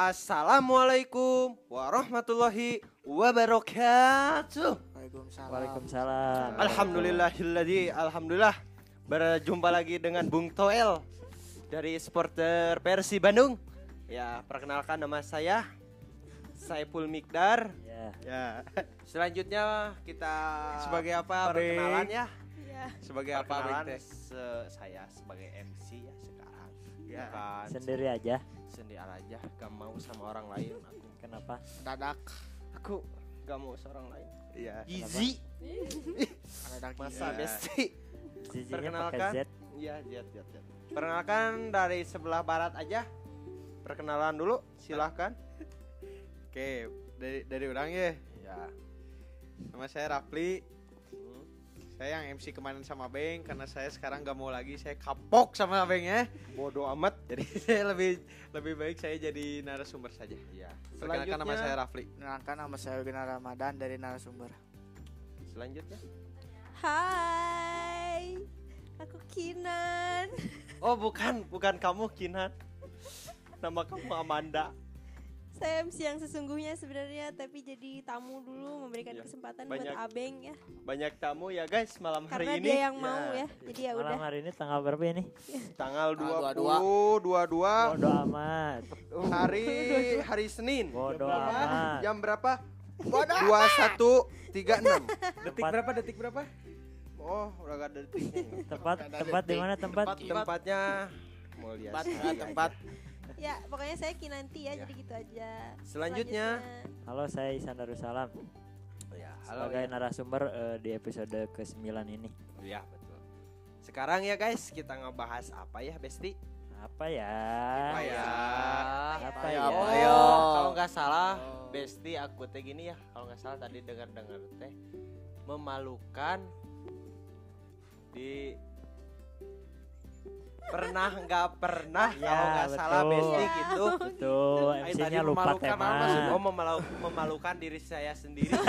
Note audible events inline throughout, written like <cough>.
Assalamualaikum warahmatullahi wabarakatuh. Waalaikumsalam. Waalaikumsalam. Alhamdulillahilladzi alhamdulillah berjumpa lagi dengan Bung Toel dari supporter Persi Bandung. Ya, perkenalkan nama saya Saiful Mikdar. Ya. Ya. Selanjutnya kita Sebagai apa, perkenalan ya. Iya. Sebagai apa Perkenalan se- saya sebagai MC ya sekarang. Ya. Bukan Sendiri aja. Sendiri aja, gak mau sama orang lain aku. Kenapa? Dadak. Aku gak mau seorang lain. Iya. Easy. <laughs> Dadak Masa iya. besti. Zizinya Perkenalkan. Z. Iya, lihat, lihat, lihat. Perkenalkan dari sebelah barat aja. Perkenalan dulu, silahkan. Oke, dari dari orang ya. Ya. Nama saya Rafli. Saya yang MC kemarin sama Beng karena saya sekarang gak mau lagi saya kapok sama Beng ya. Bodoh amat. Jadi <laughs> saya lebih lebih baik saya jadi narasumber saja. Ya. Perkenalkan nama saya Rafli. Perkenalkan nama saya Wina Ramadan dari narasumber. Selanjutnya. Hai, aku Kinan. Oh, bukan, bukan kamu Kinan. Nama kamu Amanda. MC yang sesungguhnya sebenarnya, tapi jadi tamu dulu memberikan Iya, kesempatan banyak. buat Abeng ya, Banyak tamu ya guys malam hari karena ini. dia yang mau ya. Jadi ya Malam udah. hari ini tanggal berapa ini? Tanggal Tanggal 20 22 Bodo amat. hari <laughs> hari Senin. Bodo Jam berapa? amat. Jam berapa? 2136. Detik Tempat- berapa? Detik berapa? Oh, udah gak ada detiknya. Tempat tempat di mana tempat? Tempatnya mulia. Tempat, tempat. Ya, pokoknya saya Kinanti ya, Ya. jadi gitu aja. Selanjutnya. Halo, saya Isan Darussalam. Ya, halo Sebagai ya. narasumber eh, di episode ke-9 ini. Ya, betul. Sekarang ya guys, kita ngebahas apa ya, Besti? Apa ya? Apa ya? Apa ya, ya? apa Oh, ya? kalau nggak salah, Oh. Besti aku teh gini ya, kalau nggak salah tadi dengar-dengar teh memalukan di pernah nggak pernah Ya, kalau nggak salah. Besti Ya. gitu. Betul, Eh, tadi MC-nya lupa memalukan tema. sih? Oh, memalu- memalukan diri saya sendiri. <laughs>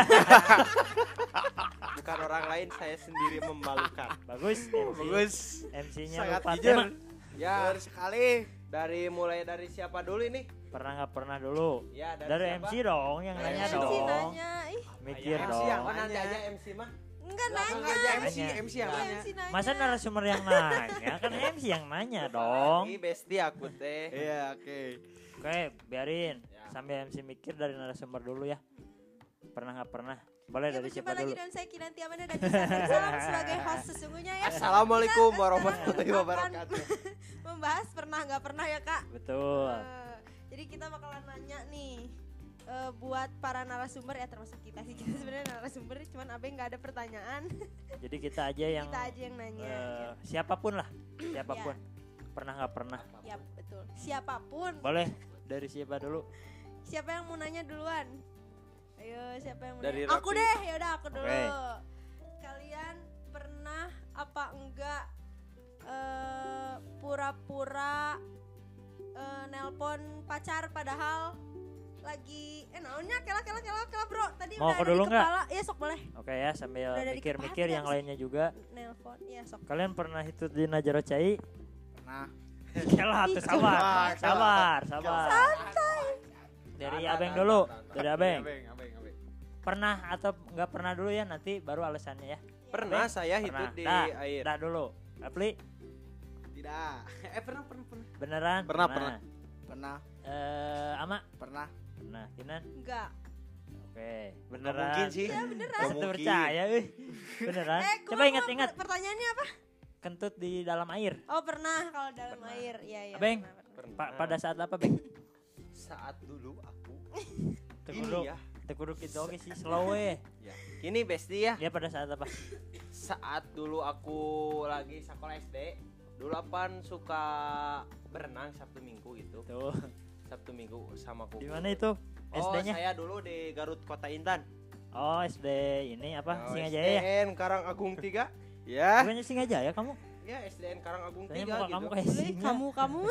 Bukan orang lain, saya sendiri memalukan. Bagus, MC. Bagus. MC-nya Sangat lupa jujur. tema. Ya, Benar sekali. dari mulai dari siapa dulu ini? Pernah nggak pernah dulu? Ya, dari, Dari siapa? MC dong, yang Dari nanya MC dong. nanya, ih, Mikir MC dong. yang nanti aja MC mah. Enggak nanya. aja MC. MC yang nanya. MC nanya. Masa narasumber yang nanya? Kan MC yang nanya dong. Ini Besti aku teh. Iya, oke. Oke, biarin. Ya. Sambil MC mikir dari narasumber dulu ya. Pernah nggak pernah? Boleh Ya, dari siapa lagi dulu? dengan saya Kinanti Amanda dan Salam <laughs> sebagai host sesungguhnya ya. Assalamualaikum warahmatullahi wabarakatuh. <laughs> Membahas pernah nggak pernah ya kak. Betul. Eh, jadi kita bakalan nanya nih eh, buat para narasumber ya termasuk kita sih <laughs> kita sebenarnya narasumber cuman Abeng nggak ada pertanyaan. Jadi kita aja yang kita aja yang nanya eh, siapa pun lah, <clears throat> siapa pun. Pernah nggak pernah? ya betul. Siapa pun. Boleh dari siapa dulu? siapa yang mau nanya duluan? Ayo siapa yang mau Dari nanya? aku deh ya udah aku dulu. Kalian pernah apa enggak eh, pura-pura eh, nelpon pacar padahal lagi eh naonnya kela kela kela kela bro tadi Mau aku ada dulu nggak? ya sok boleh Oke ya, sambil dari mikir-mikir kepala yang sih. lainnya juga. nelpon ya sok Kalian pernah itu di Najaro Cai? Nah, Kelah <laughs> tuh sabar, sabar, sabar. Dari Tahan, Abeng dulu, dari Abeng. Abeng, abeng, abeng. Pernah atau nggak pernah dulu ya? Nanti baru alasannya ya. Pernah saya itu Pernah. di air. dah dulu. Apli, Tidak. <laughs> Eh, pernah, pernah, pernah. beneran? Pernah, pernah. pernah, Eh, Ama, pernah. Pernah. Kinan? enggak Oke, Nggak beneran. mungkin sih. ya beneran mungkin. percaya, euy. <laughs> Beneran? eh Coba ingat-ingat, pertanyaannya apa kentut di dalam air. oh pernah kalau dalam Pernah. air iya iya Abeng. pernah, pernah. Pa- pada saat apa, Beng? saat dulu aku <laughs> Tekuduk, ini ya. tekuduk itu oke sih, slow ya. Ini Besti ya. Dia pada saat apa? Saat dulu aku lagi sekolah SD, dulu apaan suka berenang Sabtu Minggu gitu. Tuh, Sabtu Minggu sama kuku. di mana itu? Oh, SD-nya? saya dulu di Garut Kota Intan. Oh, SD ini apa? Oh, Singajaya ya? SDN Karang Agung 3. <laughs> Ya. Bukannya Singajaya kamu? Ya, SDN Karang Agung 3 Soalnya muka gitu. kamu kayak singa. kamu kamu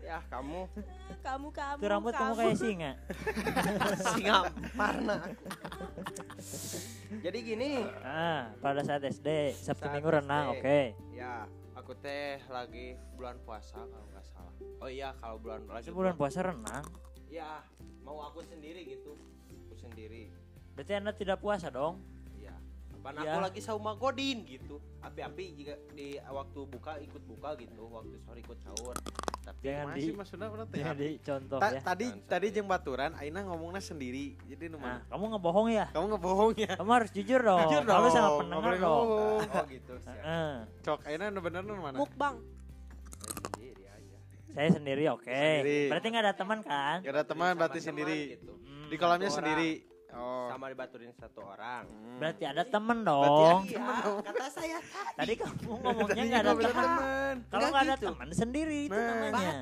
Ya, kamu kamu kamu Tuh rambut kamu kayak singa. singa parna. <laughs> Jadi gini, Ah, pada saat SD, Sabtu Saat Minggu renang, oke. ya aku teh lagi bulan puasa kalau nggak salah. Oh iya, kalau bulan lagi bulan puasa renang. ya mau aku sendiri gitu aku sendiri Berarti anda tidak puasa dong? ya apa Ya. aku lagi sama godin gitu api-api jika di waktu buka ikut buka gitu waktu sore ikut sahur tapi Jangan masih di, maksudnya teh <laughs> jangan dicontoh Ta- ya. tadi Jangan tadi jeung baturan Aina ngomongnya sendiri jadi nu Nah, mana kamu ngebohong ya? kamu ngebohong ya Kamu harus jujur dong. Jujur Kamu dong, sama nggak pendengar dong. oh gitu cok Aina nu bener nu mana Mukbang. sendiri aja Saya sendiri oke. Sendiri. Berarti nggak ada teman kan? Gak ada teman berarti sendiri gitu. Hmm. di kolamnya sendiri oh sama dibaturin satu orang Hmm. Berarti ada teman Berarti dong. iya kata saya Tadi kamu ngomongnya Tadi nggak ada teman. teman. Kalau Nggak nggak ada gitu. teman sendiri itu namanya.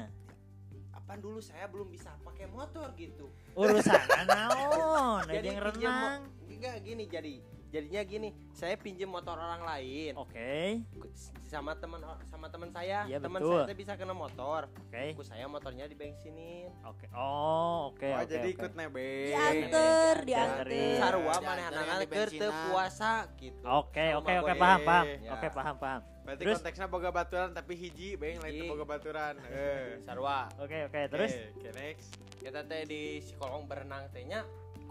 apa dulu saya belum bisa pakai motor gitu Urusan <laughs> naon, ada Jadi yang renang. enggak gini jadi jadinya gini saya pinjem motor orang lain Oke, sama teman sama teman saya Iya, teman saya bisa kena motor oke, aku saya motornya dibensinin oke. Oh, oke, oh oke. jadi oke. ikut nebeng Dianter, Dari- dianter. sarua anak di keur puasa gitu Oke, oke, oke, paham, paham. Ya. Oke, paham, paham. berarti Terus? konteksnya boga baturan tapi hiji beng lain boga baturan eh sarua Oke, oke. Terus Oke, oke, next kita teh di si kolong berenang tehnya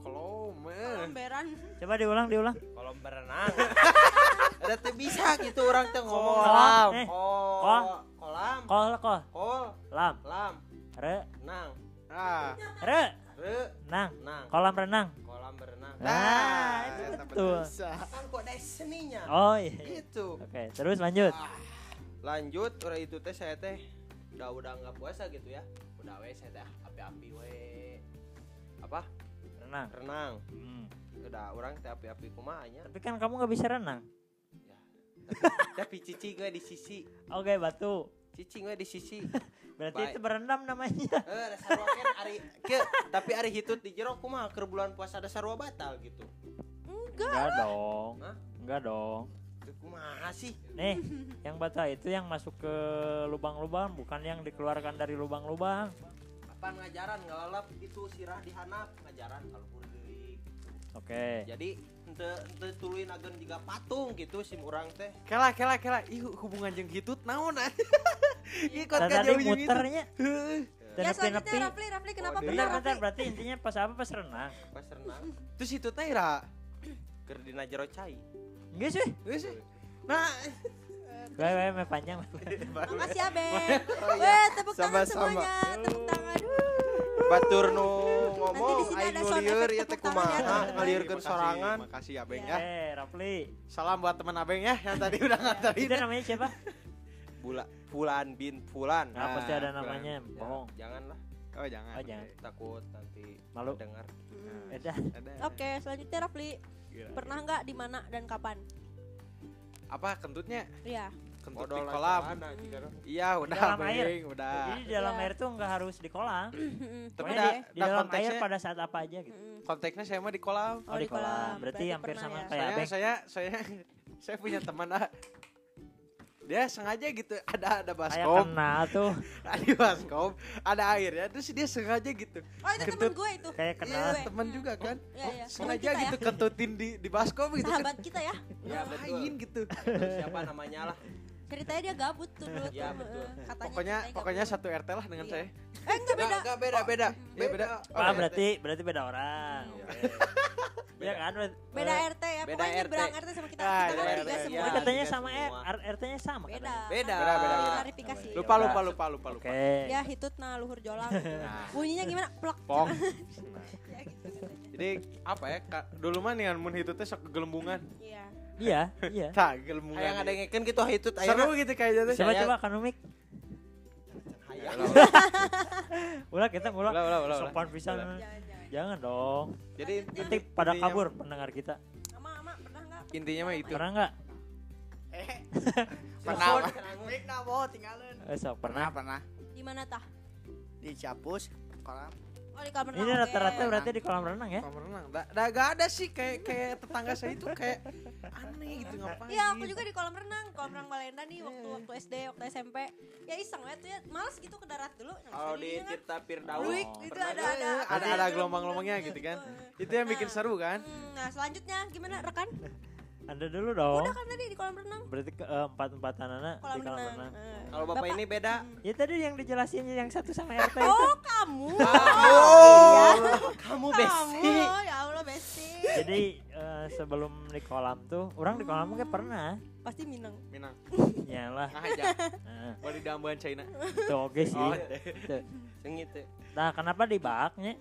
kolom eh. Komberan. coba diulang, diulang. kolom berenang <laughs> ada teh bisa gitu orang teh ngomong Kolam. Eh, oh kol. kolam Kol, kol, kol lam, lam re, nang ah re, re nang, nang kolam renang. kolam berenang Nah, itu eta betul. Bisa. kan kok ada seninya Oh iya. gitu Oke, terus lanjut. lanjut udah itu teh saya teh udah udah nggak puasa gitu ya udah we saya teh api-api we apa Renang. renang Hmm. udah orang teh api-api kumanya Tapi kan kamu nggak bisa renang. <laughs> tapi cici gue di sisi Oke, batu. cici gue di sisi <laughs> Berarti Baik. itu berendam namanya. <laughs> eh kan ari ke tapi ari hitut di jero kumaha keur bulan puasa ada sarua batal gitu Enggak. Enggak dong. Hah? Enggak dong. Kumaha sih Nih, yang bata itu yang masuk ke lubang-lubang, bukan yang dikeluarkan dari lubang-lubang. Apa ngajaran? Ngalalap itu sirah dihanap ngajaran kalau deui Oke. jadi ente ente tuluin agen juga patung gitu sim urang teh. Kela kela kela ih hubungan jeung hitut naon ah. <laughs> Dan ka tadi jauh muternya. <laughs> Dan Ya selanjutnya Rafli, Rafli kenapa Oh, pernah Bentar, bentar, Rafli? berarti intinya pas apa? Pas renang. pas renang. <laughs> Terus hitut teh ira keur dina jero cai. Enggak sih. geus sih. Nah Gue gue me panjang. Makasih ya, Ben. Oh, iya. Weh, tepuk tangan semuanya. Tepuk tangan. batur nu Nanti ngomong di sini aing ada nu sound lieur effect ya teh ya, kumaha ngalieurkeun sorangan makasih abeng Ya. ya Eh, Rafli. salam buat teman abeng ya yang tadi udah nganterin Itu namanya siapa? Bula, Fulan bin Fulan Nah, pasti ada bukan. namanya, Ya, bohong. janganlah oh jangan Oh, jangan. takut nanti Malu. dengar Hmm. Ada. Oke, selanjutnya Rafli. Gila. Pernah nggak di mana dan kapan? Apa kentutnya Iya. kentut Odol di kolam iya udah Dalam air. udah Jadi di dalam Iya. air tuh nggak harus di kolam. <clears throat> tapi dah, di, di dah dalam air konteksnya pada saat apa aja gitu. Konteksnya saya mah di kolam Oh, di kolam. Berarti hampir pernah sama ya. kayak saya saya saya <laughs> saya punya teman ah dia sengaja gitu ada ada baskom kenal tuh. <laughs> ada baskom ada airnya terus dia sengaja gitu Oh, itu temen gue itu. Kayak kenal. iya Gue. teman juga kan Iya, iya. Teman sengaja gitu ya. kentutin di di baskom gitu kan Sahabat kita ya. ya betul ngapain gitu Itu siapa namanya lah Ceritanya dia gabut tuh dulu Iya, tuh. betul. Katanya pokoknya pokoknya gabut. satu RT lah dengan Iya. saya Eh, enggak beda. Enggak, beda beda Iya, beda. Ah, Oh, berarti berarti beda orang. Iya <laughs> kan? Beda eh, RT ya. Beda Pokoknya RT. berang RT sama kita. Ah, Kita iya, kan iya, tiga iya. semua. Iya, katanya sama RT-nya sama Beda. katanya. Beda. Beda, beda, beda. Klarifikasi. Ya lupa lupa lupa lupa lupa Oke. Ya hitut nah luhur jolang. Nah. Bunyinya gimana? Plek. pong <laughs> Ya gitu katanya. jadi apa ya dulu mah nih mun itu teh sok gelembungan Iya. Iya, iya. <laughs> tak gelembungan Hayang ada ngeken gitu hitut seru gitu kayaknya Coba coba kanumik. hayang <laughs> Ulah kita ulah. Sopan pisan. Ulah. Jangan, jangan. Jangan dong. jadi Nanti pada kabur pendengar kita. Ama, ama, pernah nggak? intinya mah itu Pernah nggak? <laughs> Pernah. Mau tinggalin. Eh, sok, Pernah, pernah. pernah. Di mana tah? Di Capus, kolam. Oh, di kolam renang. Ini rata-rata berarti di kolam renang ya? kolam renang da, gak ada sih kayak kayak tetangga saya itu kayak aneh gitu ngapain Iya, aku juga di kolam renang, kolam renang Balenda nih waktu waktu SD, waktu SMP. Ya iseng ya tuh ya, males gitu ke darat dulu. Kalau di jadinya kan Tirta Firdaus Luik Oh, ada ada ada ada gelombang-gelombangnya gitu kan itu yang bikin Nah. seru kan Hmm, Nah, selanjutnya gimana rekan? Anda dulu dong. Udah kan tadi di kolam renang. Berarti ke eh, empat-empatan anak Kolam di kolam renang. renang. Eh. Kalau bapak ini beda. Ya tadi yang dijelasin yang satu sama RT itu. Oh, kamu. Oh, kamu Kamu. besti. Ya Allah, Besti. Jadi eh, sebelum di kolam tuh, orang di kolam kayak pernah. Pasti Minang. Minang. Nyalah. Nah aja. Nah, Boleh dambuhan China. itu oke sih. Oh, Itu. Sengit ya. Nah, kenapa dibaknya?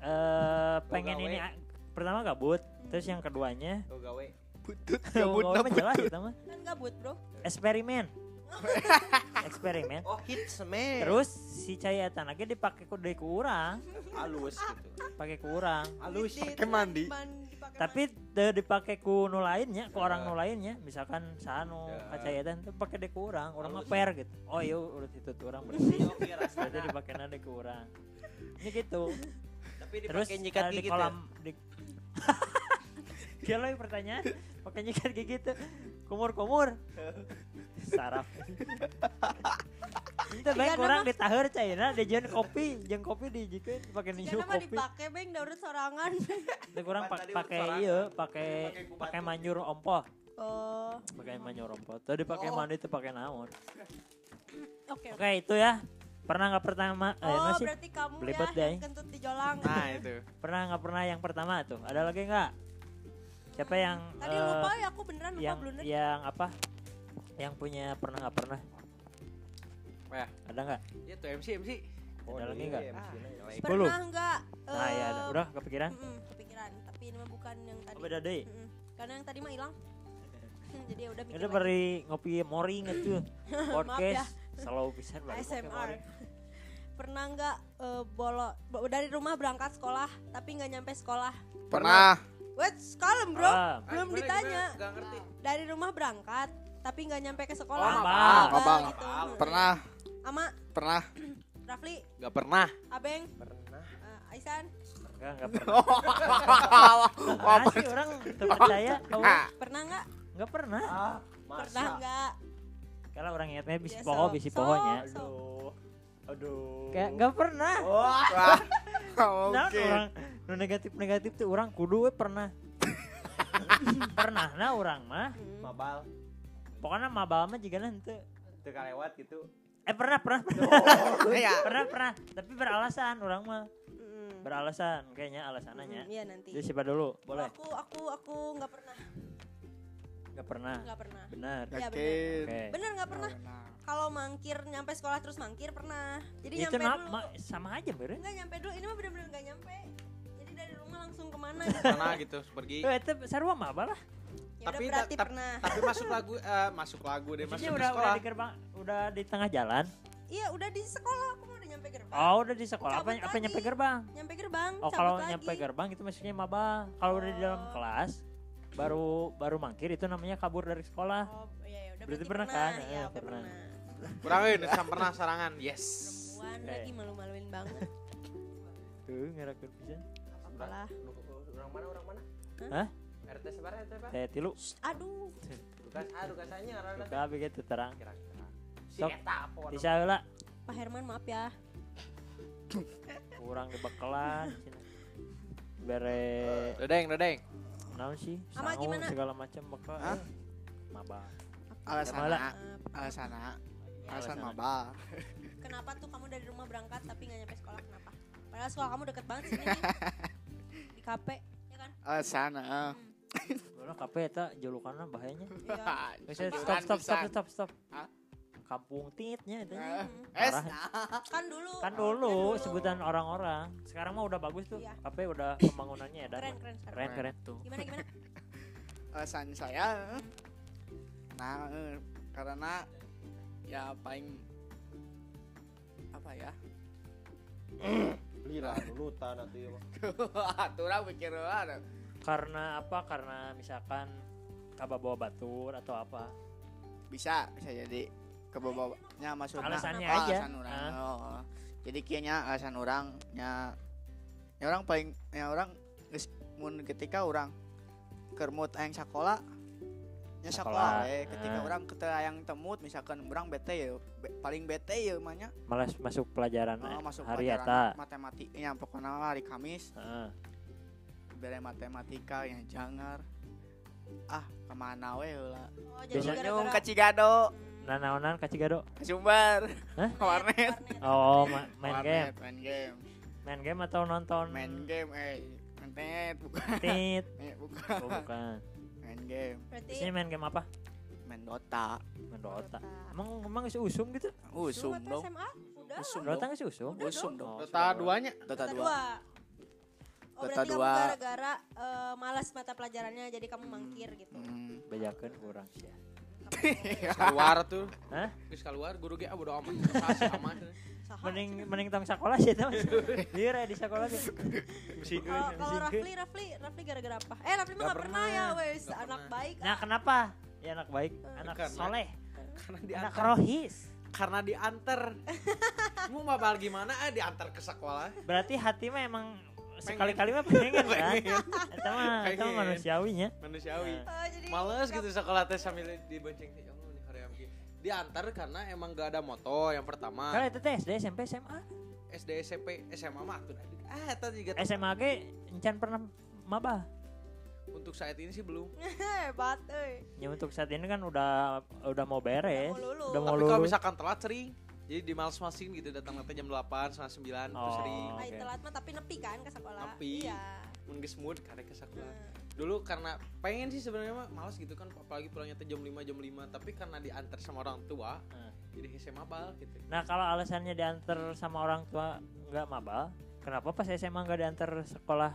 Eh pengen gawe. ini ah, pertama gabut, terus yang keduanya Tuh gawe. Butut <laughs> oh, gabut jelas itu mah. Kan gabut, Bro. Eksperimen. <laughs> Eksperimen. Oh, hits me. Terus si cairan lagi dipakai ku deui ku urang, halus gitu. pakai ku urang. Halus. Pakai mandi. Tapi teu dipakai ku nu lainnya, ku orang nu lainnya, misalkan sanu Ya. kacayatan tuh pakai deui ku urang, urang mah per gitu. Oh iya urut itu tuh urang bersih. Oke, rasanya. Berarti dipakai nade ku urang. Ini gitu. Tapi Terus dipakai nyikat di gigi kolam di <laughs> Dia lagi pertanyaan pakai nyikat gigi tuh kumur-kumur saraf. Itu baik Iya, kurang nama- ditaheur cairna dijieun kopi jeung kopi dijikeun pakai Jika niu nama kopi. dipakai beng daurut sorangan. <laughs> itu kurang pakai iya pakai Pakai pakai manjur ompoh Oh, pakai manjur ompoh tadi pakai Oh. mandi itu pakai naon. Oke. oke itu ya. Pernah nggak pertama eh, Oh, nggak sih berarti kamu Belibet ya deh. yang kentut di jolang. Nah itu. pernah nggak pernah yang pertama tuh? Ada lagi nggak siapa yang Tadi eh, lupa ya aku beneran lupa yang blunder. yang apa yang punya pernah nggak pernah Wah. ada nggak Ya tuh MC MC. Ada lagi nggak? iya, MC. Sepuluh. Pernah enggak? nah ya ada udah kepikiran Mm-mm, kepikiran, tapi ini mah bukan yang tadi. oh, beda deh Mm-mm. Karena yang tadi mah hilang. <laughs> Jadi ya udah mikir Udah beri ngopi moring itu <laughs> podcast ya. selalu bisa ASMR. <laughs> Pernah enggak eh, bolo bo- dari rumah berangkat sekolah tapi nggak nyampe sekolah? Pernah. Wait, kalem bro. Ah, Belum Gimana, ditanya. gimana? Gak ngerti. Dari rumah berangkat tapi nggak nyampe ke sekolah. Oh, Apa mabal. Mabal. gitu. Pernah. Ama, Pernah. <clears throat> Rafli, Gak pernah. Abeng, Pernah. eh, Aisan, enggak enggak pernah <laughs> Nah, sih orang percaya pernah enggak? enggak pernah Ah, Pernah enggak? kalau orang ingatnya bisi Ya, poho bisi so- pohonya so. Aduh. Aduh. kayak enggak pernah Wah. Nah, Oke. orang nu negatif negatif tuh orang kudu we pernah <laughs> pernah nah orang mah Hmm. Mabal. pokoknya mabal mah juga nanti Teu kalewat gitu. eh pernah pernah pernah Iya. <laughs> pernah pernah tapi beralasan orang mah Mm. beralasan kayaknya alasannya Mm, Iya nanti. jadi siapa dulu boleh Aku aku aku nggak pernah, nggak pernah nggak pernah. benar Iya benar. Oke Bener nggak pernah. Kalau mangkir nyampe sekolah terus mangkir pernah. Jadi itu nyampe dulu. ma- sama aja bere Enggak nyampe dulu. Ini mah bener-bener nggak nyampe. Jadi dari rumah langsung ke mana gitu. Pernah gitu pergi. Eh, itu sarua mah apa lah Ya udah Tapi berarti tap- pernah. Tapi masuk lagu eh, masuk lagu deh masuk udah udah sekolah. di gerbang udah di tengah jalan Iya udah di sekolah. Aku mau udah nyampe gerbang. oh udah di sekolah apa Cabut apa lagi. nyampe gerbang Nyampe gerbang. oh kalau nyampe gerbang itu maksudnya maba kalau udah di dalam Oh. kelas baru baru mangkir itu namanya kabur dari sekolah Oh iya ya udah Berarti berarti, pernah pernah. kan? Iya oke pernah. Kurangin sam pernah sarangan. Yes. Perempuan Oke. lagi malu-maluin banget. tuh ngerakeun pisan Apalah. Orang mana? Orang mana? Hah? RT sebar RT sebar. teh tilu Aduh. Dukas ah dukasanya karena suka begitu terang kira-kira. Si eta apa bisa heula Pak Herman maaf ya. kurang di bekelan cina. bere Dedeng, dedeng. Naon sih Ama sangu, gimana? segala macam bekal Hah? eh. maba. Alasana. Alasan Alasan. maba. Kenapa tuh kamu dari rumah berangkat tapi nggak nyampe sekolah kenapa? Padahal sekolah kamu deket banget sini nih. <laughs> Di KP, ya kan? Alasana. Mana kape eta julukanna bahayanya Iya. <laughs> Stop stop stop stop stop Hah? Kampung titnya itu Eh, Hmm. Es. Parah. Kan dulu. kan kan dulu sebutan orang-orang sekarang mah udah bagus tuh Iya. kape udah pembangunannya ya dan Keren keren sekarang. keren keren tuh Gimana gimana? <laughs> alasan saya nah eh, karena ya paling apa ya Lila <laughs> nunutan nanti mah. tuh orang pikir karena apa karena misalkan kababawa batur atau apa bisa bisa jadi kebobanya masuk Alasannya oh, aja. alasan orang Ah. oh, oh. jadi kayaknya alasan orang ya orang paling ya orang mun ketika orang kermut aing sekolah nya Sekolah. sekolah eh ketika Ah. orang kita yang temut misalkan orang bete ya be- paling bete ya manya malas masuk pelajaran oh, masuk hari pelajaran eta matematiknya pokoknya hari Kamis bere matematika yang jangar ah ke mana we heula Oh, jadi Biasanya ka Cigado Nah, naonan ka Cigado. ka Sumbar Hah? warnet Oh, ma- main game. Warnet, main game Main game atau nonton? main game eh internet bukan Tit. <laughs> Eh, bukan Oh, bukan. main game berarti main game apa? main Dota Main Dota. Emang emang geus usum gitu? usum Lu dong SMA? Udah. Usum Dota dong geus usum? usum dong Oh, Dota duanya. Dota Dota 2 dua. Oh, Dota berarti kamu dua. gara-gara eh, malas mata pelajarannya jadi kamu mangkir gitu. Hmm. Bejakeun kurang sih. Keluar tuh. Hah? Geus keluar guru ge ah bodo amat. Sah aman. Mending mending tong sekolah sih itu. Liur ya di sekolah gitu. Kalau kalau Rafli, Rafli, Rafli gara-gara apa? Eh, Rafli mah Gak gak pernah ya, wes. Anak baik. Nah, ah. kenapa? Ya anak baik, anak Karena- soleh, Karena anak rohis. Karena diantar. Mau mabal gimana ah diantar ke sekolah. Berarti hati mah emang sekali-kali mah pengen kan? Eta mah eta mah manusiawinya. Manusiawi. Oh, jadi Males gitu sekolah teh sambil dibonceng teh. Oh, ini ge. Diantar karena emang gak ada motor yang pertama. Kalau itu teh SD, SMP, SMA, SD, SMP, SMA mah tuh. Ah, eta juga SMA ge encan pernah maba. untuk saat ini sih belum. <laughs> Hebat, euy. Ya untuk saat ini kan udah udah mau beres, Udah mau lulus. udah mau Tapi kalau misalkan telat sering. Jadi di males-malesin gitu datang nanti jam 8, setengah 9 itu Oh. sering. Nah, Oke. telat mah tapi nepi kan ke sekolah. Nepi. Iya. Mun geus mood karek ke sekolah. Nah, Dulu karena pengen sih sebenarnya mah males gitu kan apalagi pulangnya teh jam 5 jam 5 tapi karena diantar sama orang tua Nah. jadi SMA bal gitu. Nah kalau alasannya diantar sama orang tua nggak mabal, kenapa pas SMA nggak diantar sekolah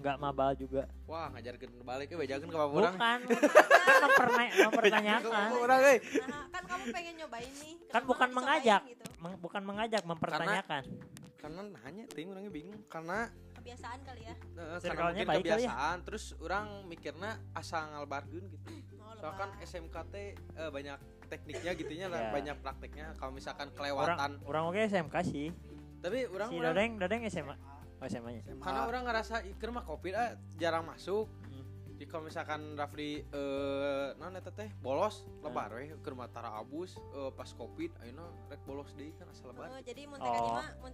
nggak mabal juga? Wah, ngajarkeun balik we bejakeun ka orang. Bukan, <laughs> kan memperna- mempertanyakan. Orang euy. nah, kan kamu pengen nyobain nih. Kan bukan mengajak, Gitu. Meng- bukan mengajak, mempertanyakan. Karena nanya ting orangnya bingung karena Kebiasaan kali ya. eh, karena mungkin baik kali ya. kebiasaan terus orang mikirnya asal ngalbarkeun gitu. Oh, Soalnya kan lebah. SMK teh eh, banyak tekniknya gitunya lah, Iya. banyak prakteknya. Kalau misalkan Orang kelewatan, orang oke SMK sih. tapi orang Si orang Dodeng, Dodeng SMA. Oh SMA-nya. karena orang ngerasa iker mah covid ah jarang masuk. Hmm. Jadi kalau misalkan Rafli eh non eta teh bolos lebar we keur mah tara abus eh, pas covid ayeuna rek bolos deui kan asal lebar. Oh, jadi mun Oh.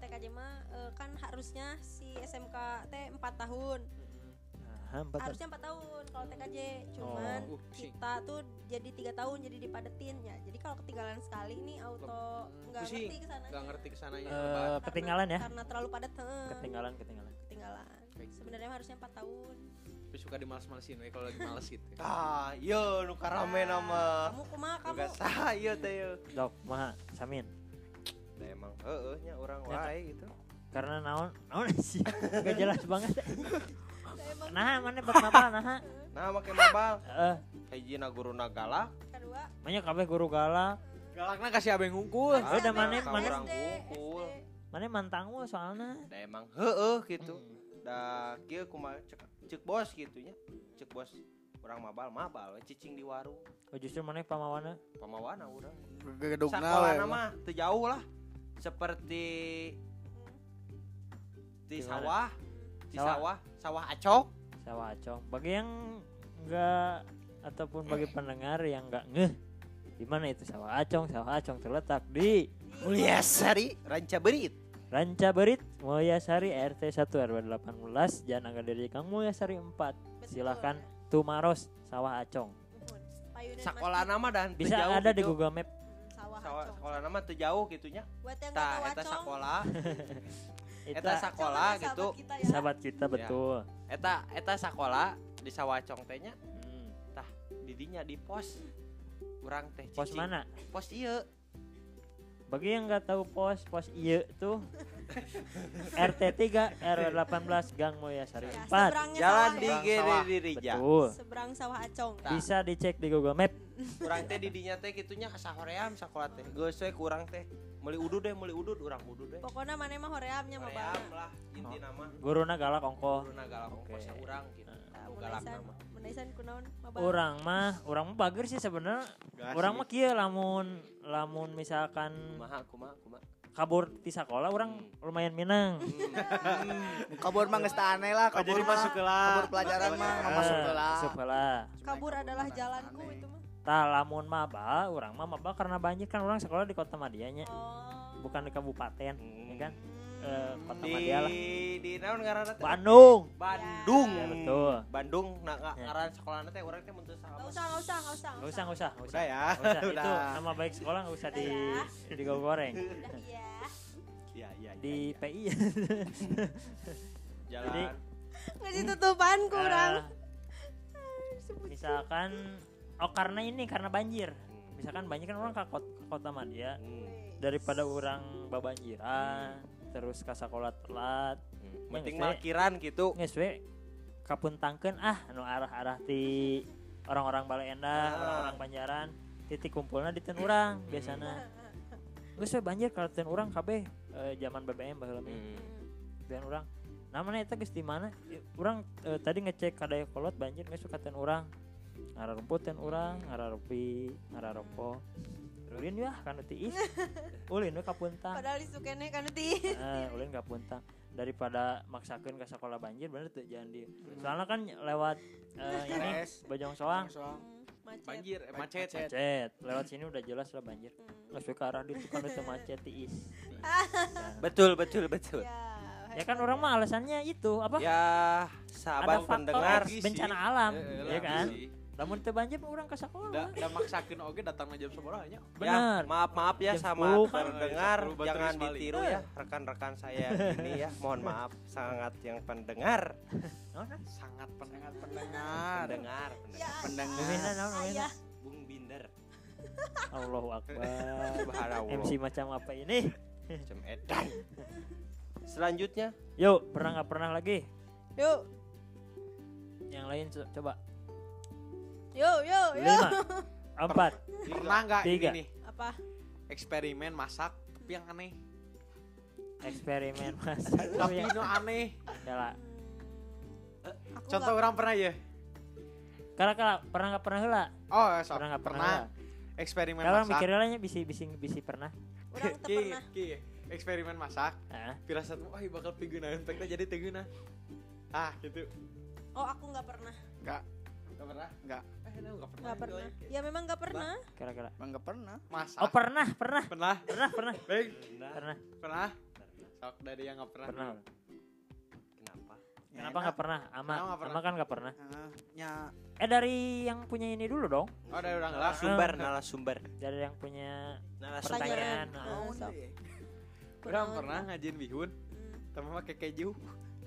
TKJ mah, mun eh, kan harusnya si SMK teh 4 tahun. Nah, empat tahun. Harusnya 4 tahun kalau TKJ. Cuman Oh, uh, kita tuh jadi tiga tahun jadi dipadetin ya. Jadi kalau ketinggalan sekali nih auto nggak ngerti ke sananya. Gak ngerti ke sananya Eh, lebar. Karena- ketinggalan ya? Karena terlalu padat. Ketinggalan, ketinggalan. ketinggalan. Sebenarnya harusnya 4 tahun. Tapi suka dimales-malesin we kalau lagi males gitu. <laughs> Ah, yo nu karame nama. Kamu kumaha kamu? Enggak sah ieu teh yo. Dok, mah Samin. Da emang heeh nya urang Ya, wae gitu. Karena naon, naon sih. Gak jelas banget. <laughs> Nah, Nah, mana buat mabal nah. Nah, make mabal. Eh, Hijina guruna galak. kedua. banyak kabeh guru galak. Galakna kasih abeng ngungkul. Oh, udah mana- mana- urang bungkul. Mana mantang lu soalnya. Da emang heeh gitu. Hmm. Da kieu kumaha cek cek bos gitu nya. Cek bos urang mabal mabal cicing di warung. Oh, justru mana pamawana? Pamawana urang. gedungna we Sakolana mah teu jauh lah. Seperti di sawah, di Sawah. sawah, sawah acok. Sawah acong. Bagi yang enggak ataupun bagi pendengar yang enggak ngeh di mana itu sawah acong? Sawah acong terletak di Mulyasari, Ranca Berit. Ranca Berit, Mulyasari RT 1 RW 18, Jalan Gadiri Kang Mulyasari 4. Betul. Silakan Tumaros Sawah Acong. Sekolah nama dan Bisa jauh ada di gitu. Google Map. Sawah Sawah, Acong. sekolah nama teu jauh gitunya. Buat yang tahu sekolah, <laughs> Eta sekolah gitu. sahabat kita ya. sahabat kita betul. Eta eta sekolah di sawah acong teh nya Hmm. didinya di pos. Urang teh Pos mana? Pos ieu. Bagi yang nggak tahu pos, pos iya tuh RT 3 RW 18 Gang Mulyasari Ya, 4. seberangnya Jalan di ya. Seberang Gere sawah. di Rija. Betul. Seberang sawah Acong. Tah. Bisa dicek di Google Map. Urang teh didinya teh gitunya sahoream sakola teh. Geus we kurang teh. Meuli udud deh, meuli udud urang udud deh. Pokoknya mana mah horeamnya mah bana. lah inti nama. Guruna galak ongko. Guruna galak Oke. ongkos urang gitu. Nah, galak nama. munaisan kunaon mah Orang mah, orang mah bager sih sebenarnya. Orang mah kieu lamun lamun misalkan Kumaha kumaha kumaha. kabur di sekolah orang lumayan minang. <laughs> kabur mah geus aneh lah kabur mah kabur pelajaran mah masuk masuk kelas. kabur adalah jalanku itu mah. Tah lamun maba, orang mah maba karena banjir kan orang sekolah di kota Madianya, Oh. bukan di kabupaten, ya kan? Hmm. eh, kota di Madia lah. di naon ngaranna teh? Bandung. Bandung. Ya, betul. Bandung nah nga- Ya. ngaran sekolahna teh urang teh mun teu salah. Nggak usah, nggak usah, nggak usah. Nggak usah, nggak usah, nggak Udah ya. Nggak usah. <laughs> Itu nama baik sekolah nggak usah di Udah di goreng Iya. Iya iya. di PI. <laughs> jalan. jadi, Ngasih tutupan kurang. Eh, misalkan oh karena ini karena banjir. Misalkan banjir kan orang ke kota, ke kota Madia Hmm. daripada orang babanjiran terus ke sekolah telat Hmm. Ya, Penting nggak malkiran gitu. geus we kapuntangkeun ah anu arah-arah di orang-orang Balai Endah, Ah. orang-orang Banjaran, titik kumpulna di ten urang biasana. Geus we banjir kalau ten urang kabeh eh, zaman BBM baheula. Hmm. Dan urang namanya eta geus di mana? Urang eh, tadi ngecek kadaya kolot banjir geus suka ten urang. Ngararumput ten urang, ngararupi, ngararompo. Ulin ya kan tiis. <laughs> Ulin we kapuntang. Padahal disukene kan ti. <laughs> Eh, ulin kapuntang daripada maksakeun ke sekolah banjir bener tuh jangan di soalnya kan lewat eh, ini. Bojong Soang Soang. Macet. Banjir, eh, macet. Macet. macet lewat sini udah jelas lah banjir Hmm. nggak suka arah itu kan itu macet tiis <laughs> Betul betul betul. Ya, ya kan orang mah alasannya itu apa Ya, ada sahabat faktor pendengar bencana alam eh, ya kan sih. Namun teu banjir mah orang ke sekolah Da, da maksakeun oge datang jam sabaraha nya. bener Ya, maaf maaf ya Jam sama 10 kan. pendengar, Jam 10 jangan ditiru ya rekan-rekan saya ini ya. Mohon maaf sangat yang pendengar. Sangat pendengar Pendengar. Pendengar, Ya, pendengar. Pendengar. numina ayah. Bung Binder. Allahu akbar. MC macam apa ini Macam edan. Selanjutnya, yuk pernah nggak pernah lagi Yuk, yang lain co- coba yuk, yuk, yuk. lima empat Pernah enggak ini Tiga. nih Apa? eksperimen masak tapi yang aneh. eksperimen <laughs> masak Tapi ya nu aneh. ya lah Hmm, aku Contoh nggak- orang pernah ya? Kala kala pernah nggak pernah lah Oh, sok. pernah nggak pernah, pernah. lah. Eksperimen Kalau masak. mikir lah nya bisi bisi bisi pernah Ki, pernah. ki, eksperimen masak. ah Firasatmu, oh bakal pigunain teknya jadi teguna. Ah, gitu. Oh, aku nggak pernah. Enggak pernah? Enggak. Eh, enggak pernah. Nggak pernah. Ya memang nggak pernah. kira kira Emang nggak pernah. Masak. oh pernah pernah pernah. pernah pernah Baik, pernah pernah. Sok dari yang enggak pernah. pernah kenapa? Ya, kenapa nggak pernah ama nggak pernah? ama kan nggak pernah Ah, nya eh dari yang punya ini dulu dong Oh, dari orang lah. Sumber, narasumber. dari yang punya Narasumber. pertanyaan sok. Orang Kunaon, pernah ngajin bihun, Hmm. tapi pakai keju.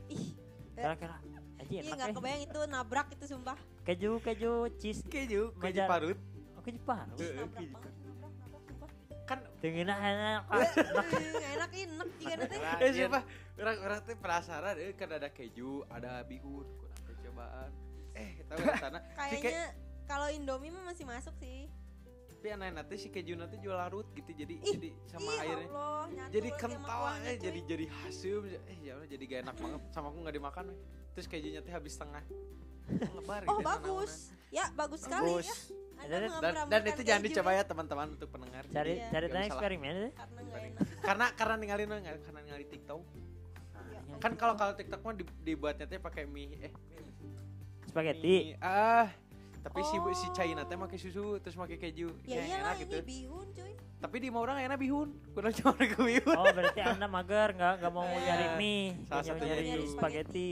Ih, kira kira aja iya nggak eh. kebayang itu nabrak itu sumpah. Keju keju cheese Keju, keju parut. oh keju paru Eh, Nabrak keju. banget, nabrak, nabrak sumpah. Kan dengan enak Ih, nggak enak enak <laughs> nanti. eh siapa? Orang-orang tuh penasaran eh kan ada keju, ada bihun, kurang percobaan. Eh, tahu di sana. Kayaknya kalau Indomie mah masih masuk sih. tapi aneh nanti si keju nanti jual larut gitu jadi Ih, jadi sama Ih, airnya. Allah, jadi kental aja cuy. jadi jadi hasum eh ya udah jadi gak enak banget sama aku nggak dimakan terus kejunya teh habis setengah lebar Oh gitu, bagus. Ya bagus sekali Bagus. ya. Anda Dan- dan, dan itu jangan dicoba ya teman-teman untuk pendengar. Cari Iya. cari tanya eksperimen deh. Karena karena karena ninggalin karena ninggalin TikTok. Kan kalau kalau TikTok mah di- dibuatnya teh pakai mie eh spaghetti. mie, ah tapi si Oh. si China teh pakai susu terus pakai keju. Ya iyalah enak ini gitu. bihun cuy. tapi di mau orang enak bihun. Kurang cuma ke bihun. Oh berarti anda mager nggak nggak mau Iya. nyari mie Salah satunya nyari itu. spaghetti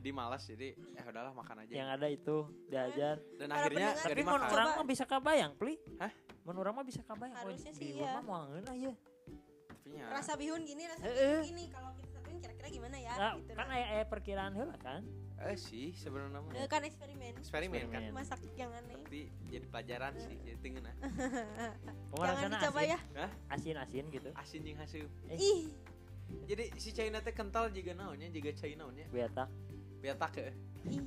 jadi malas jadi ya udahlah makan aja yang ada itu diajar dan Para akhirnya gak tapi dimakan menurut orang mah bisa kabayang pli Hah? menurut orang mah bisa kabayang oh, Harusnya sih iya. mah mau ngeun aja tapi ya Rasa bihun gini, rasa Eh, bihun eh. gini. Kalau kita satuin kira-kira gimana ya? Nggak, gitu kan nah. aya aya perkiraan heula kan eh sih sebenarnya mah Eh, kan eksperimen. eksperimen kan. Masak yang aneh. tapi jadi pelajaran sih jadi tinggal nah Kumaha <laughs> Jangan dicoba asin, ya. asin asin gitu asin yang hasil Eh. Ih, jadi si China teh kental juga naonnya juga China naonnya biata biar tak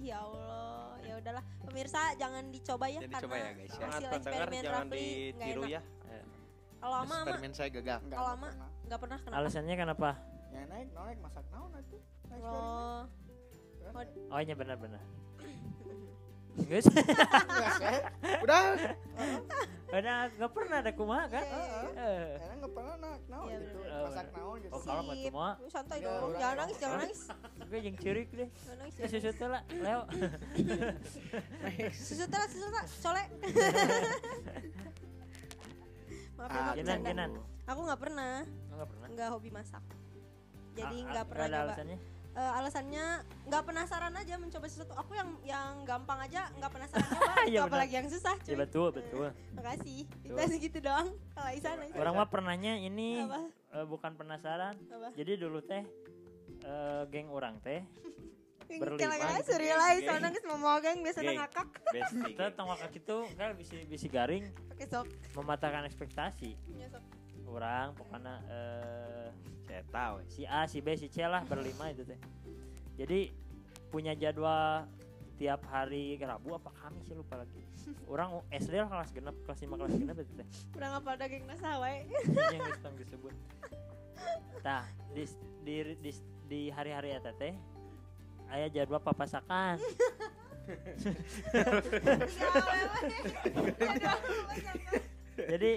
ya Allah. Ya udahlah, pemirsa jangan dicoba ya Jangan dicoba karena ya, guys, ya. Sangat hasil pendengar eksperimen jangan Rafli nggak ditiru enak. ya. Kalau ama eksperimen saya gagal Kalau enggak ama- pernah. nggak pernah kenapa? alasannya kenapa Ya naik naik masak naon atuh. Naik Oh, oh iya benar benar Guys, udah udah nggak pernah ada kumaha kan? Iya, iya. Karena nggak pernah nak naon Iya, gitu. Masak naon gitu. Oh, kalau mah cuma santai Ya, dong. Jangan nangis, jangan nangis. gue yang cirik deh. Jangan nangis. Ya susu teh lah, Leo. Susu telah, susu telah, colek. <laughs> Maaf ya, Ah, Jenan, jenan. Aku nggak pernah, Enggak pernah. nggak hobi masak. jadi A- nggak a- pernah ada nyoba. alasannya Eh, alasannya nggak penasaran aja mencoba sesuatu. Aku yang yang gampang aja nggak penasaran nyoba <laughs> Iya, benar. apalagi yang susah ya cuy. betul betul. Makasih. Betul. kita segitu doang kalau Aisan. orang mah pernahnya ini apa? eh, bukan penasaran. Apa? Jadi dulu teh eh, geng orang teh berlima gitu. surya lah Geng. Aisan nangis mau mau geng ngakak. Kita kan bisi bisi garing. Pakai sok. Mematahkan ekspektasi. Iya, sok. orang pokoknya eh, Tahu. si A si B si C lah berlima itu teh. Jadi punya jadwal tiap hari Rabu apa Kamis sih lupa lagi. Orang SD lah kelas genap kelas 5 kelas genap itu teh. Udah ngapa ada geng nasa wae Ini yang tong disebut. Nah di di di, di hari-hari eta teh aya jadwal papasakan <laughs> jadi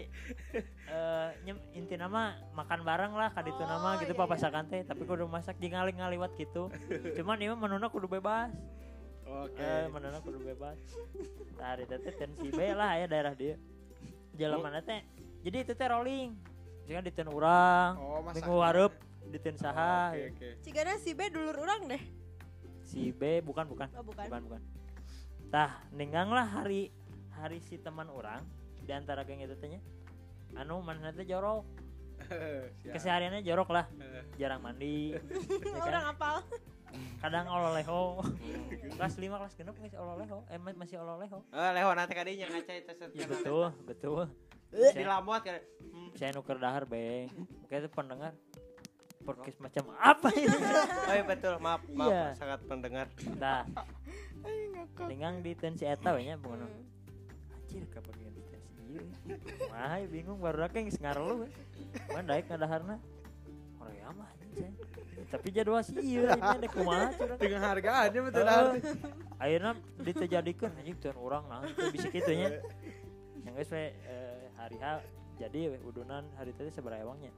eh nyem, inti nama makan bareng lah kaditu nama Oh, gitu iya, papasakan teh tapi kudu masak jeung ngaling ngaliwat gitu. Cuman ini menuna kudu bebas. Oke. eh menuna kudu bebas. Nah hari teh ten si B lah ya daerah dia. Jalan mana teh? Jadi itu teh rolling. Jangan di ten urang Oh, minggu hareup di ten saha Oke, ya. oke. Cigana si B dulur orang deh. Si B bukan bukan. Oh bukan. Bukan bukan. Tah ninggang lah hari hari si teman orang di antara geng itu tehnya anu mana teh jorok? <laughs> Kesehariannya jorok lah. Eh. <laughs> jarang mandi. <laughs> Ya orang kan? apal. Kadang ololeho. Kelas 5 kelas genep masih ololeho. Eh ma- masih ololeho. Eh, Leho nanti kadinya ngaca itu ya betul betul. Di saya, lamot kan. Hmm. saya nuker dahar beng. Kayak itu pendengar. Podcast macam apa ini? Oh iya betul, maaf, maaf Iya. sangat pendengar. nah tinggang di tensi eta we nya bungono Hmm. anjir kapan wah bingung baru yang ngarelu we mana daek ngadaharna Korea mah anjing saya. tapi jadwal sih iya ini ada kumaha curang. Dengan hargaannya betul Heeh. akhirnya ditejadikan anjing tuan orang nah itu bisa gitu nya. Yang guys we eh, hari H jadi udunan hari tadi seberapa emangnya.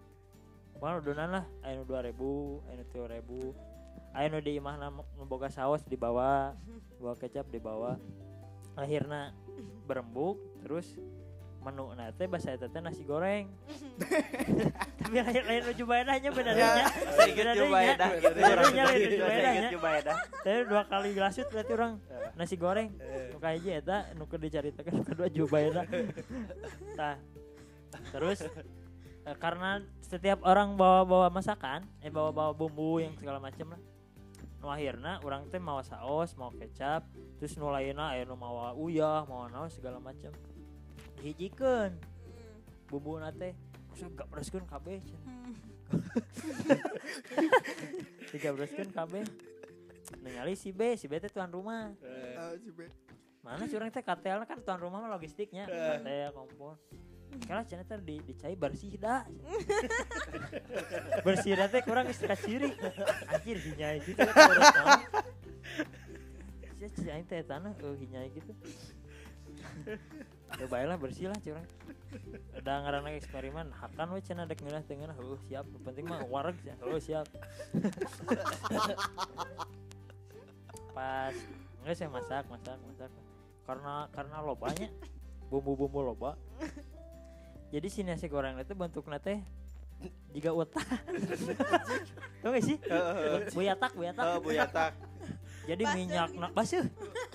Mana udunan lah anu dua ribu anu tiga ribu. Anu di imah memboga saus dibawa bawa kecap dibawa akhirnya berembuk terus menu nate bahasa eta teh nasi goreng <laughs> tapi lain lain Ya, nya <laughs> saya ingat Beda coba ya deh, dah. nya. Beda deh, nya, lain nu Saya jubaedahnya. ingat coba ya dah. Tapi dua kali gasut berarti orang nasi goreng. Eh. Nu kaji eta nu keur dicaritakeun <laughs> kedua jubaena. Tah. Terus eh, karena setiap orang bawa-bawa masakan, eh bawa-bawa bumbu yang segala macam lah. Nu akhirna urang teh mau saos, mau kecap, terus nu lainna aya nu mawa uyah, mau naon segala macam. Dihijikeun bumbu teh. Masa gak kabeh. cenah. <laughs> tiga belas kan KB ningali si B si B teh tuan rumah. Mana curang teh KTL kan tuan rumah mah logistiknya. KTL kompor. Kalau cina teh di dicai bersih dah. Bersih dah teh kurang istilah ciri anjir hinyai gitu ciri aing teh tanah eh hinyai gitu ya baiklah bersih lah curang. Udah ngarana eksperimen. Hakan we cenah dek ngeunah teu ngeunah heuh siap. Nu penting mah wareg sia heuh siap. Pas enggak saya masak masak masak. Karena karena lobanya bumbu-bumbu loba. Jadi si nasi goreng itu bentuknya teh jika utah tau gak sih? Buyatak buyatak. Oh, Bu Yatak. jadi minyak gitu. nak basuh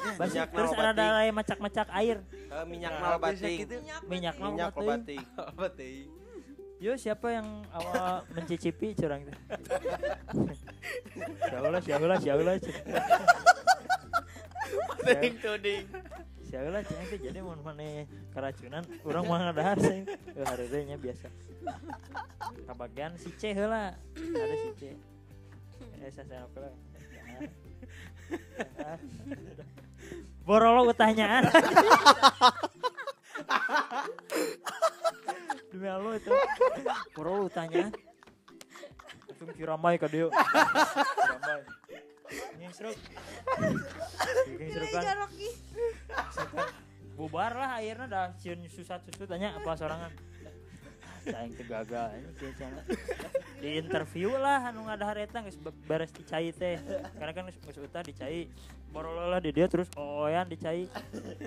basuh Minyak terus ada lain macak-macak air Eh, minyak batik. gitu. minyak nol Minyak nol batik. Yo siapa yang awal mencicipi curang teh? <laughs> Siaulah, siaulah, siaulah. Tuding tuding. Siaulah cenah teh jadi mun maneh keracunan urang mah ngadahar sih. Eh hari nya biasa. Kabagian si C heula. Ada si C. Eh saya lah. Borolo utanyaan. <laughs> Demi Allah itu. Borolo utanyaan. Langsung kiramai ke dia. Kiramai. Ngisruk. Ngisruk kan. Iya, Rocky. Bubar lah akhirnya dah cium susah susah tanya apa sorangan. Saing teh gagal ini cenah. Di interview lah anu ngadahar eta geus beres dicai teh. Karena kan geus utah dicai. Borolola di dia terus oyan dicai.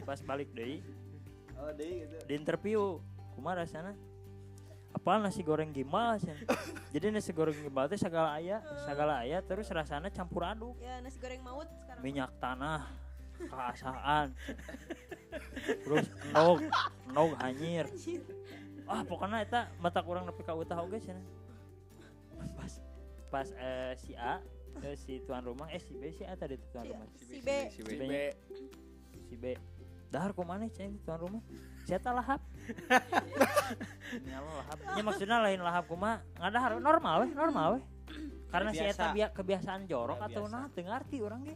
Pas balik deui Oh, deui gitu. di interview kumaha rasana lupa nasi goreng gimbal cenah. jadi nasi goreng gimbal teh segala aya segala aya terus rasanya campur aduk Ya nasi goreng maut sekarang. minyak tanah keasaan terus nog nog hanyir ah pokoknya eta mata kurang nepi ka utah oge cenah pas pas eh, si A eh, si tuan rumah. Eh si B si A tadi tuan Si- rumah. Si B. si si B. B si B. Dahar kumaha cai tuan rumah? Tak lahap nyala lahap ya maksudnya lain lahap kumaha ngadahar normal weh normal weh. Karena si eta Biasa. bia- kebiasaan jorok atau nah teu ngarti orang ge.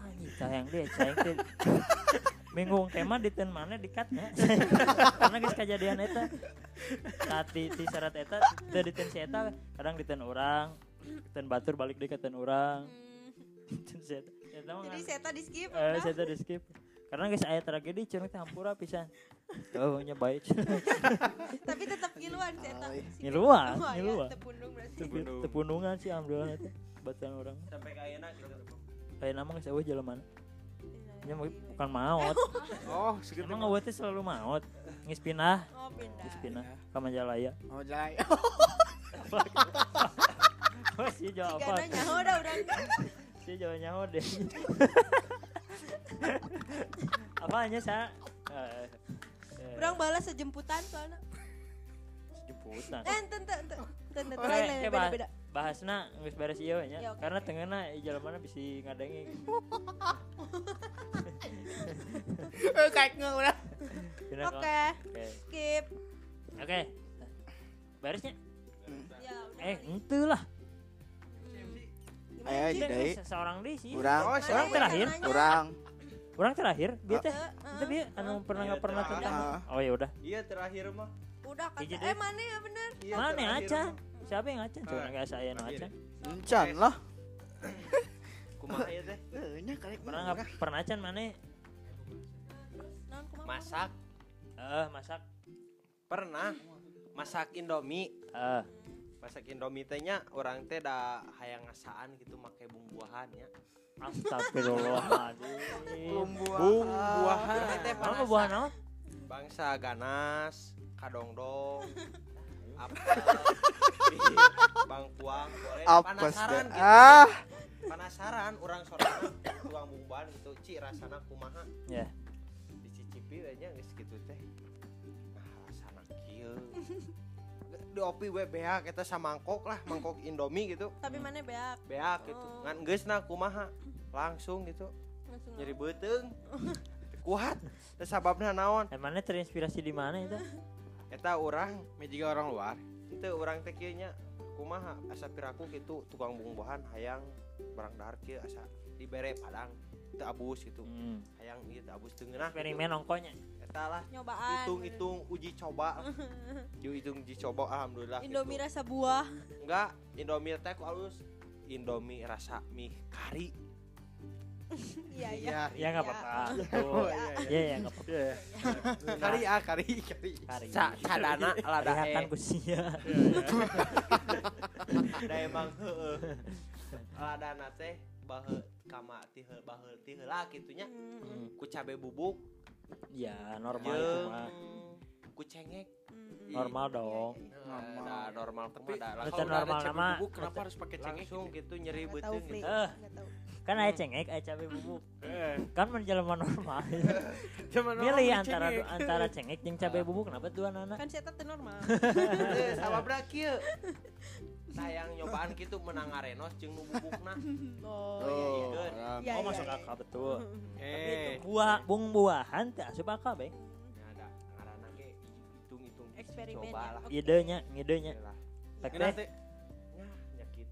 Anjing sayang dia sayang <laughs> minggu tema diten mana dikat nya <laughs> karena geus kejadian eta saat di, di syarat eta teu diten si eta kadang diten orang diten batur balik deui ka ten orang Hmm. <laughs> diten si eta eta Jadi ngan- seta di skip. Eh, udah. saya tadi skip. Karena guys aya tragedi cenah teh hampura pisan. Oh, nya baik. <laughs> Tapi tetap ngiluan. Si B. Ngiluan, Oh, ya, ngiluan. tepundung berarti. Tepundungan sih alhamdulillah teh batan orang. Sampai ke ayeuna gitu. Kayak nama geus eueuh jelema. Nya mau- Iya. bukan maut. <laughs> Oh, segitu. Emang eueuh teh selalu maut. Geus pindah, Oh pindah. geus pindah ka Majalaya. oh jai Oh, si apa? nyaho dah urang. Si jawab nyaho deh. <laughs> Apanya sa? Eh, eh, Urang balas sejemputan soalnya. jemputan. Eh. Ente ente Oke, lain lain beda beda. Bahasna geus beres ieu nya Ya, oke. karena tengena jalan mana bisa ngadengi <laughs> eh kayak Pindah ke- Oke. Skip. oke beresnya Ya udah. eh ente lah Eh, Cik? jadi- Deui. seorang di sih urang Oh, yang terakhir? nanya? urang orang terakhir dia teh Eh, itu dia anu pernah Iya, nggak pernah terakhir. tentang oh ya udah Iya terakhir mah. Udah kata. Iya, jadi- Eh mana ya bener? Iya, mana mah. Siapa yang acan coba nggak saya nu terakhir. acan encan lah. <coughs> Kumaha ya teh? eh nya pernah nggak pernah acan mana? Masak. Eh masak. Pernah. Masak Indomie. eh. Masak Indomie teh nya orang teh da hayang ngasaan gitu make bumbuahan ya. Astagfirullahaladzim. Bumbuahan. Teh Apa buah? Bangsa ganas, kadongdong, <laughs> apel, bangkuang, boleh penasaran gitu. ah Penasaran orang sorangan tuang bumbuan gitu, ci rasana kumaha. Ya. Dicicipi we nya geus kitu teh. Nah, rasana kieu. Di opi we beak eta samangkok lah, mangkok Indomie gitu. Tapi mana beak? Beak gitu. Oh. Ngan geus na kumaha. Langsung gitu. Langsung Nyeri beuteung. Kuat. Teu sababna naon? Emangnya terinspirasi di mana itu? <laughs> Eta urang Mejiga orang luar. itu orang teh kieu nya kumaha asa piraku gitu tukang bumbuhan hayang barang dahar kieu asa dibere padang teu abus gitu Hmm. hayang ieu teu abus teu ngeunah gitu. Eksperimen ongkonya. eta lah Nyobaan. hitung-hitung uji coba <laughs> Ju hitung uji coba alhamdulillah Indomie gitu. rasa buah. enggak Indomie teh ku halus Indomie rasa mie kari Iya iya. Ya nggak Iya. apa-apa. Betul. Iya ya nggak apa-apa. Kari ah, kari, kari. Kari. Sa cadana lada e kusia. da emang heueuh ladana teh baheul kama ti heul baheul ti heula kitu nya Hmm, ku cabe bubuk Ya normal itu mah. ku cengek hmm. Normal dong. normal da normal Tapi normal ada cabai nama. bubuk, kenapa harus pakai cengek? langsung gitu nyeri Fli. gitu Eh. Kan aya cengek, aya cabe bubuk. Eh, Kan menjelma <laughs> normal. Milih antara cengek. antara cengek jeung cabe bubuk kenapa tuh anak? Kan saya normal. <laughs> Eh, sababna kieu sayang nyobaan gitu menang arenos jeung nu bubukna Oh, Oh, iya iya. Orang. Iya, Oh iya, masuk iya. akal betul. Eh, Buah bung buahan teh asup akal ya ada ngaranna ge hitung-hitung Eksperimen ya. Idenya. Tak Ngeunah teh. teh. Nya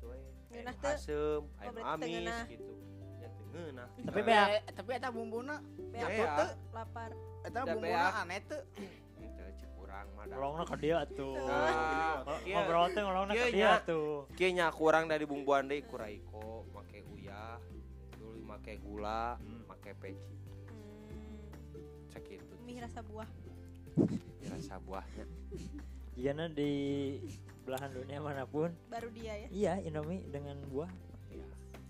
we Aya teu? asem teu amis gitu Tapi tapi beak. tapi eta bumbuna Beak tuh lapar. eta Da bumbuna aneh tuh Teu cek urang mah Ngolongna ka dia atuh. Nah, kieu Ngobrol teh ngolongna ka Iya, dia kieu nya kurang dari bumbuan deui kuraiko make uyah dulu make gula Hmm. make peci Hmm, cek itu mie rasa buah. rasa buahnya Jika di belahan dunia mana pun, Baru dia ya. iya Indomie dengan buah.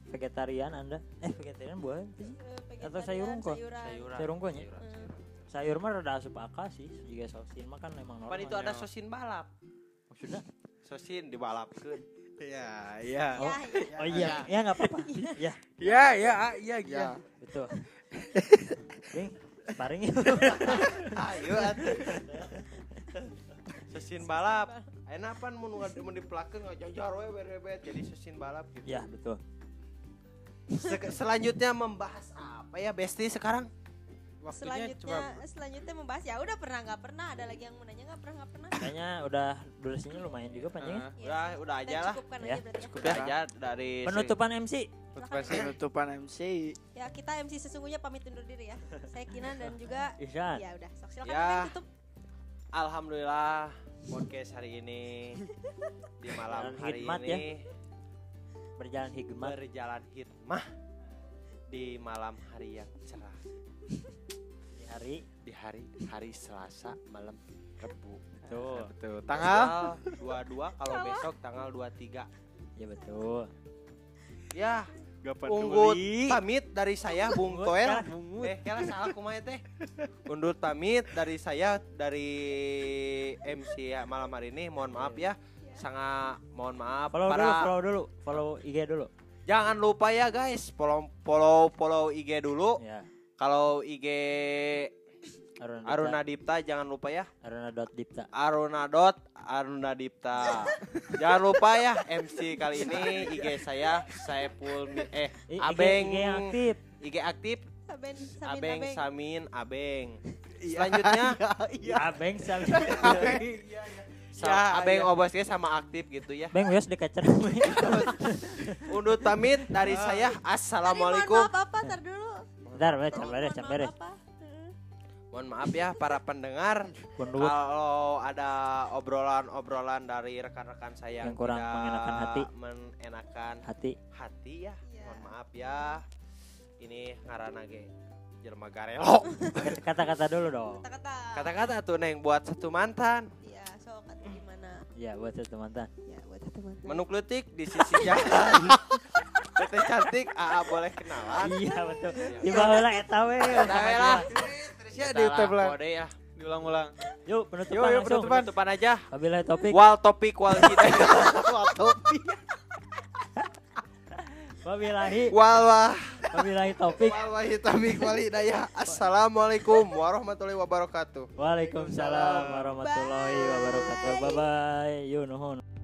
Iya. Vegetarian Anda. <laughs> Eh, vegetarian buah apa sih? Eh, Atau vegetarian, sayur unggul? sayuran. sayuran Sayur unggulnya? sayuran, Hmm. sayuran. Sayur mah rada asup akal sih, jika sosin mah kan emang normal. Pan itu ada ya. sosin balap Maksudnya? Sosin dibalapkeun. Ya, ya. Oh, Ya, ya. oh iya, ya nggak apa-apa. Ya, Ya, ya, ya, ya betul. <laughs> Bing, sparring. <laughs> Ayo atuh. Sosin balap. Ayeuna pan mun mun dipelakeun ngajajar we berebet jadi sosin balap gitu. Ya, betul. Sek- selanjutnya membahas apa ya Besti sekarang? Waktunya Selanjutnya, coba selanjutnya membahas ya udah pernah nggak pernah ada lagi yang mau nanya nggak pernah nggak pernah. Kayaknya udah durasinya lumayan juga panjang. Ah, Iya. Udah, udah aja lah. Ya, aja berarti ya. Cukup aja dari Penutupan MC. Silakan. penutupan MC Ya kita MC sesungguhnya pamit undur diri ya. Saya Kinan dan juga Ihsan. ya udah. Sok silakan Ya. Tutup. Alhamdulillah podcast hari ini di malam hari hikmat ini ya. Berjalan hikmat. berjalan hikmah di malam hari yang cerah di hari di hari hari Selasa malam Rebu. betul. betul. Tanggal Tanggal 22 kalau besok tanggal 23. Ya betul. Ya, Gak Unggut pamit dari saya Bung Toel. ya. Eh, kira salah kumaha teh. Undut pamit dari saya dari MC ya, malam hari ini. Mohon maaf ya. Sangat mohon maaf Follow para dulu, follow dulu, follow IG dulu. Jangan lupa ya guys, follow follow follow IG dulu. Ya. Kalau IG Aruna Dipta. Aruna Dipta jangan lupa ya. Aruna dot Dipta. Aruna dot Aruna Dipta. <laughs> jangan lupa ya MC kali ini IG saya Saiful Mi- eh I- IG Abeng IG yang aktif. IG aktif Aben, Samin, Abeng Abeng. Samin Abeng. <laughs> Selanjutnya <laughs> Abeng sama sa- Ya, Abeng ya. obosnya sama aktif gitu ya. Beng wes dikacer. <laughs> Undut pamit dari saya. Tadi mohon Assalamualaikum. maaf apa? Tar dulu. Bentar, beres. apa? Heeh. Mohon maaf ya para pendengar. Kalau ada obrolan-obrolan dari rekan-rekan saya Yang kurang tidak mengenakan hati. mengenakan Hati. hati ya. Iya. Mohon maaf ya. Ini ngaranna ge jelema garelo. <laughs> Kata-kata dulu dong. Kata-kata. Kata-kata tuh neng buat satu mantan. Ya buat satu mantan. Ya, buat satu mantan. Menu kletik di sisi jalan. <laughs> Teteh cantik, AA boleh kenalan. Iya betul. Tiba heula eta we. Nah, lah. Ya, Kita di lah, tabel. kode ya. Diulang-ulang. Yuk penutupan Yuk, yuk, langsung. penutupan. Penutupan aja. Wabillahi topik. Wal topik wal hidayah. <laughs> wal topik. Wabillahi. Wal wah. Wabillahi topik. Wal wahitami wal hidayah. Assalamualaikum warahmatullahi wabarakatuh. Waalaikumsalam warahmatullahi wabarakatuh. Bye bye. Yuk nuhun.